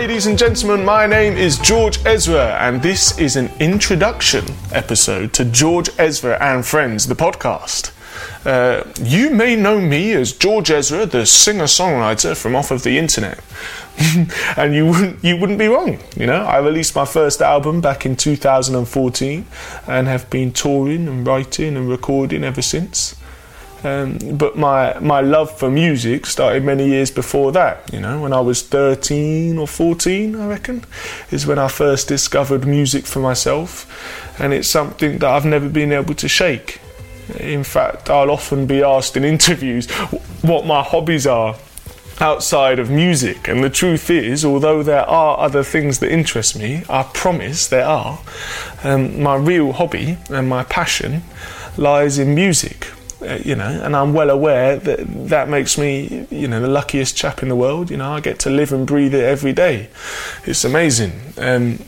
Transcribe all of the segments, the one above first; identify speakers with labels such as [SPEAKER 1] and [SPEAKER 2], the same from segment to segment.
[SPEAKER 1] ladies and gentlemen, my name is George Ezra, and this is an introduction episode to George Ezra and Friends, the podcast. Uh, you may know me as George Ezra, the singer songwriter from off of the internet. and you wouldn't, you wouldn't be wrong. You know, I released my first album back in 2014 and have been touring and writing and recording ever since. Um, but my my love for music started many years before that. You know, when I was 13 or 14, I reckon, is when I first discovered music for myself, and it's something that I've never been able to shake. In fact, I'll often be asked in interviews what my hobbies are outside of music. And the truth is, although there are other things that interest me, I promise there are, um, my real hobby and my passion lies in music. Uh, you know, and I'm well aware that that makes me, you know, the luckiest chap in the world. You know, I get to live and breathe it every day. It's amazing. Um,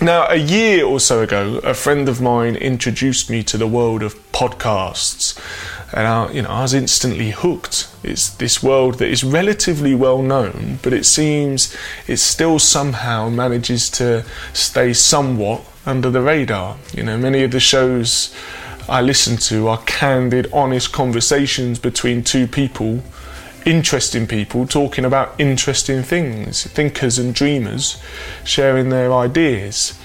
[SPEAKER 1] now, a year or so ago, a friend of mine introduced me to the world of podcasts, and I, you know, I was instantly hooked. It's this world that is relatively well known, but it seems it still somehow manages to stay somewhat under the radar. You know, many of the shows I listen to are candid, honest conversations between two people, interesting people talking about interesting things, thinkers and dreamers sharing their ideas.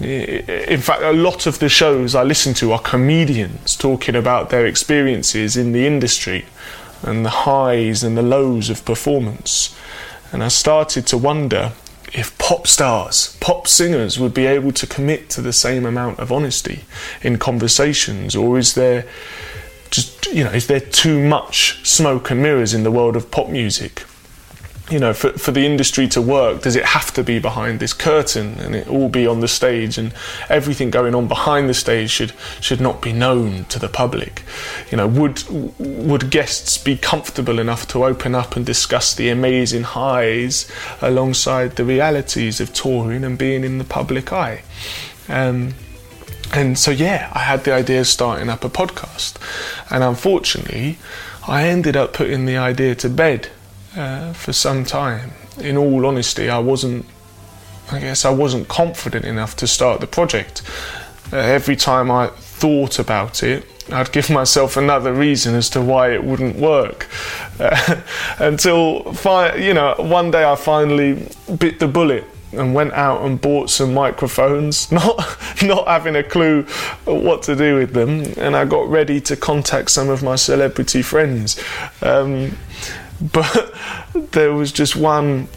[SPEAKER 1] In fact, a lot of the shows I listen to are comedians talking about their experiences in the industry and the highs and the lows of performance. And I started to wonder if pop stars, pop singers would be able to commit to the same amount of honesty in conversations, or is there just, you know, is there too much smoke and mirrors in the world of pop music? You know, for, for the industry to work, does it have to be behind this curtain and it all be on the stage and everything going on behind the stage should should not be known to the public? You know, would would guests be comfortable enough to open up and discuss the amazing highs alongside the realities of touring and being in the public eye? Um, and so, yeah, I had the idea of starting up a podcast, and unfortunately, I ended up putting the idea to bed uh, for some time. In all honesty, I wasn't. I guess I wasn't confident enough to start the project. Uh, every time I thought about it, I'd give myself another reason as to why it wouldn't work. Uh, until, fi- you know, one day I finally bit the bullet and went out and bought some microphones, not not having a clue what to do with them, and I got ready to contact some of my celebrity friends. Um, but there was just one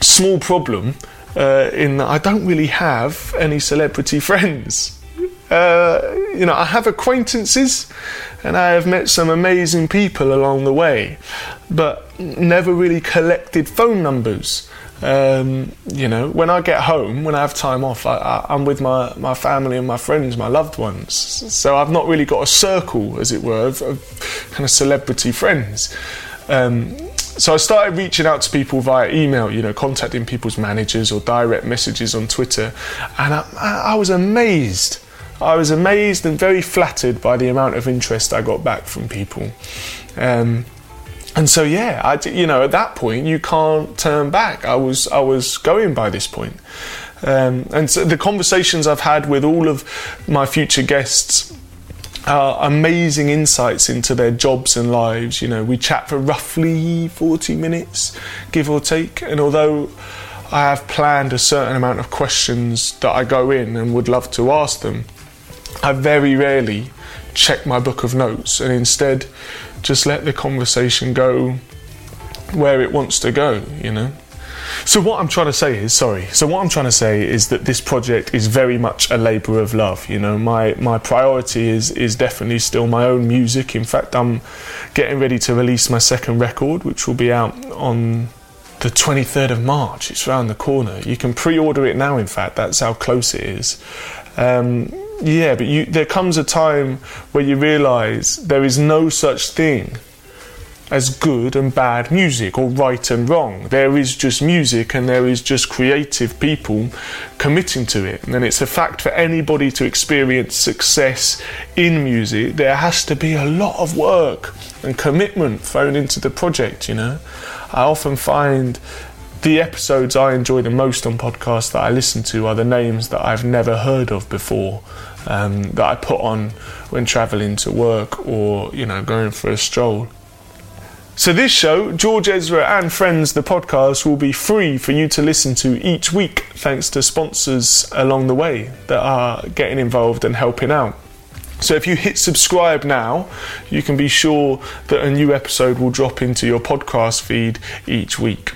[SPEAKER 1] small problem uh, in that I don't really have any celebrity friends. Uh, you know, I have acquaintances and I have met some amazing people along the way, but never really collected phone numbers. Um, you know, when I get home, when I have time off, I, am with my, my family and my friends, my loved ones. So I've not really got a circle, as it were, of, of kind of celebrity friends. Um, so I started reaching out to people via email, you know, contacting people's managers or direct messages on Twitter, and I, I was amazed. I was amazed and very flattered by the amount of interest I got back from people. Um, and so yeah, I, you know, at that point you can't turn back. I was I was going by this point. Um, and so the conversations I've had with all of my future guests uh, amazing insights into their jobs and lives. You know, we chat for roughly 40 minutes, give or take. And although I have planned a certain amount of questions that I go in and would love to ask them, I very rarely check my book of notes and instead just let the conversation go where it wants to go, you know. So what I'm trying to say is, sorry. So what I'm trying to say is that this project is very much a labour of love. You know, my my priority is is definitely still my own music. In fact, I'm getting ready to release my second record, which will be out on the 23rd of March. It's around the corner. You can pre-order it now. In fact, that's how close it is. Um, yeah, but you, there comes a time where you realise there is no such thing as good and bad music or right and wrong. There is just music and there is just creative people committing to it. And it's a fact for anybody to experience success in music, there has to be a lot of work and commitment thrown into the project, you know. I often find the episodes I enjoy the most on podcasts that I listen to are the names that I've never heard of before, um, that I put on when travelling to work or you know going for a stroll. So, this show, George Ezra and Friends, the podcast, will be free for you to listen to each week thanks to sponsors along the way that are getting involved and helping out. So, if you hit subscribe now, you can be sure that a new episode will drop into your podcast feed each week.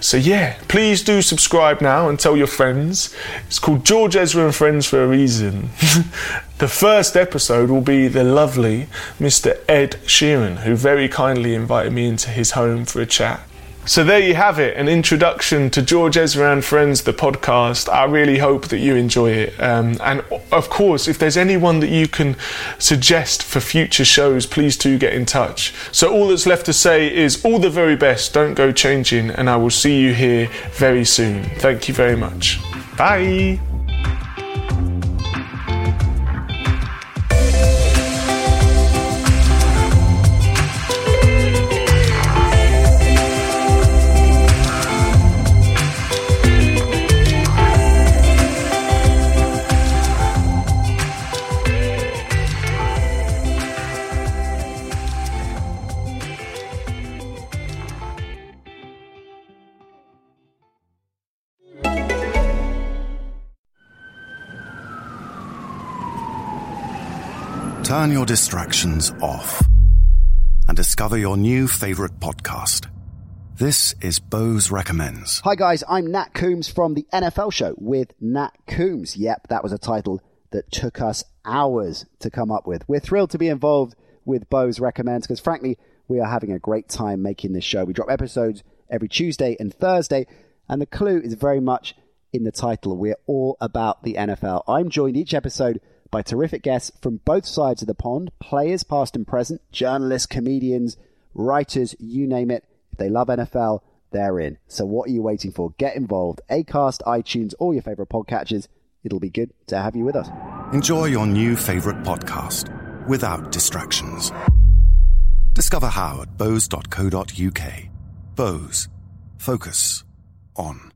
[SPEAKER 1] So, yeah, please do subscribe now and tell your friends. It's called George Ezra and Friends for a reason. the first episode will be the lovely Mr. Ed Sheeran, who very kindly invited me into his home for a chat. So there you have it, an introduction to George Ezra and Friends, the podcast. I really hope that you enjoy it. Um, and of course, if there's anyone that you can suggest for future shows, please do get in touch. So all that's left to say is all the very best. Don't go changing, and I will see you here very soon. Thank you very much. Bye.
[SPEAKER 2] Turn your distractions off and discover your new favorite podcast. This is Bose Recommends.
[SPEAKER 3] Hi guys, I'm Nat Coombs from the NFL show with Nat Coombs. Yep, that was a title that took us hours to come up with. We're thrilled to be involved with Bose Recommends because frankly, we are having a great time making this show. We drop episodes every Tuesday and Thursday, and the clue is very much in the title. We're all about the NFL. I'm joined each episode by terrific guests from both sides of the pond players, past and present, journalists, comedians, writers, you name it. If they love NFL, they're in. So what are you waiting for? Get involved. Acast, iTunes, all your favorite podcatchers. It'll be good to have you with us.
[SPEAKER 2] Enjoy your new favorite podcast without distractions. Discover how at bose.co.uk. Bose. Focus on.